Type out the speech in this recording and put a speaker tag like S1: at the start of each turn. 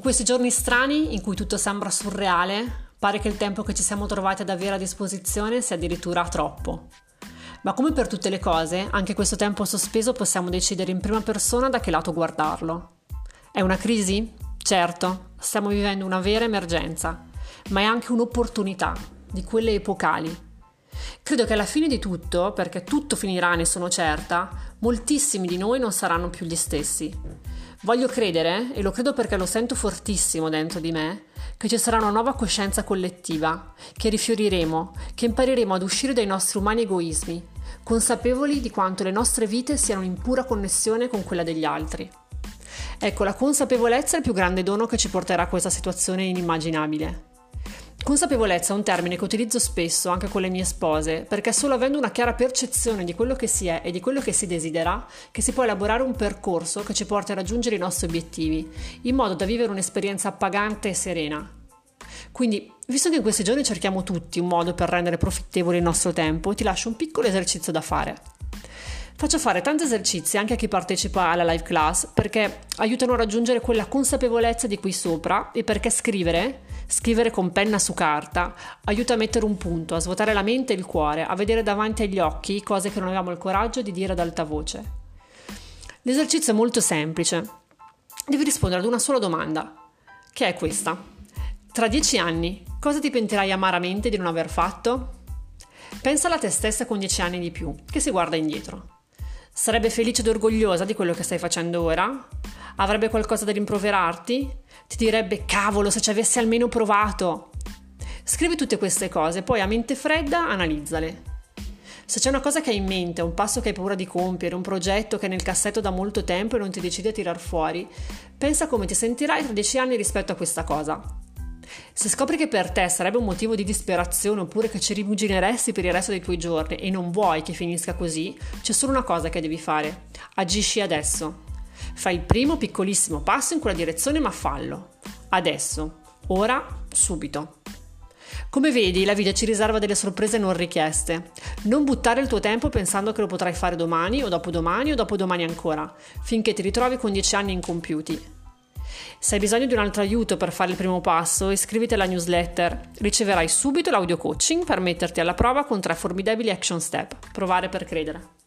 S1: questi giorni strani in cui tutto sembra surreale, pare che il tempo che ci siamo trovati ad avere a disposizione sia addirittura troppo. Ma come per tutte le cose, anche questo tempo sospeso possiamo decidere in prima persona da che lato guardarlo. È una crisi? Certo, stiamo vivendo una vera emergenza, ma è anche un'opportunità, di quelle epocali. Credo che alla fine di tutto, perché tutto finirà, ne sono certa, moltissimi di noi non saranno più gli stessi. Voglio credere, e lo credo perché lo sento fortissimo dentro di me, che ci sarà una nuova coscienza collettiva, che rifioriremo, che impareremo ad uscire dai nostri umani egoismi, consapevoli di quanto le nostre vite siano in pura connessione con quella degli altri. Ecco, la consapevolezza è il più grande dono che ci porterà a questa situazione inimmaginabile. Consapevolezza è un termine che utilizzo spesso anche con le mie spose, perché solo avendo una chiara percezione di quello che si è e di quello che si desidera, che si può elaborare un percorso che ci porti a raggiungere i nostri obiettivi, in modo da vivere un'esperienza appagante e serena. Quindi, visto che in questi giorni cerchiamo tutti un modo per rendere profittevole il nostro tempo, ti lascio un piccolo esercizio da fare. Faccio fare tanti esercizi anche a chi partecipa alla live class perché aiutano a raggiungere quella consapevolezza di qui sopra e perché scrivere, scrivere con penna su carta, aiuta a mettere un punto, a svuotare la mente e il cuore, a vedere davanti agli occhi cose che non avevamo il coraggio di dire ad alta voce. L'esercizio è molto semplice. Devi rispondere ad una sola domanda, che è questa. Tra dieci anni, cosa ti pentirai amaramente di non aver fatto? Pensa alla te stessa con dieci anni di più, che si guarda indietro. Sarebbe felice ed orgogliosa di quello che stai facendo ora? Avrebbe qualcosa da rimproverarti? Ti direbbe cavolo se ci avessi almeno provato? Scrivi tutte queste cose, poi a mente fredda analizzale. Se c'è una cosa che hai in mente, un passo che hai paura di compiere, un progetto che è nel cassetto da molto tempo e non ti decidi a tirar fuori, pensa come ti sentirai tra dieci anni rispetto a questa cosa. Se scopri che per te sarebbe un motivo di disperazione oppure che ci rimugineresti per il resto dei tuoi giorni e non vuoi che finisca così, c'è solo una cosa che devi fare. Agisci adesso. Fai il primo piccolissimo passo in quella direzione ma fallo. Adesso. Ora, subito. Come vedi, la vita ci riserva delle sorprese non richieste. Non buttare il tuo tempo pensando che lo potrai fare domani o dopodomani o dopodomani ancora, finché ti ritrovi con dieci anni incompiuti. Se hai bisogno di un altro aiuto per fare il primo passo, iscriviti alla newsletter. Riceverai subito l'audio coaching per metterti alla prova con tre formidabili action step. Provare per credere.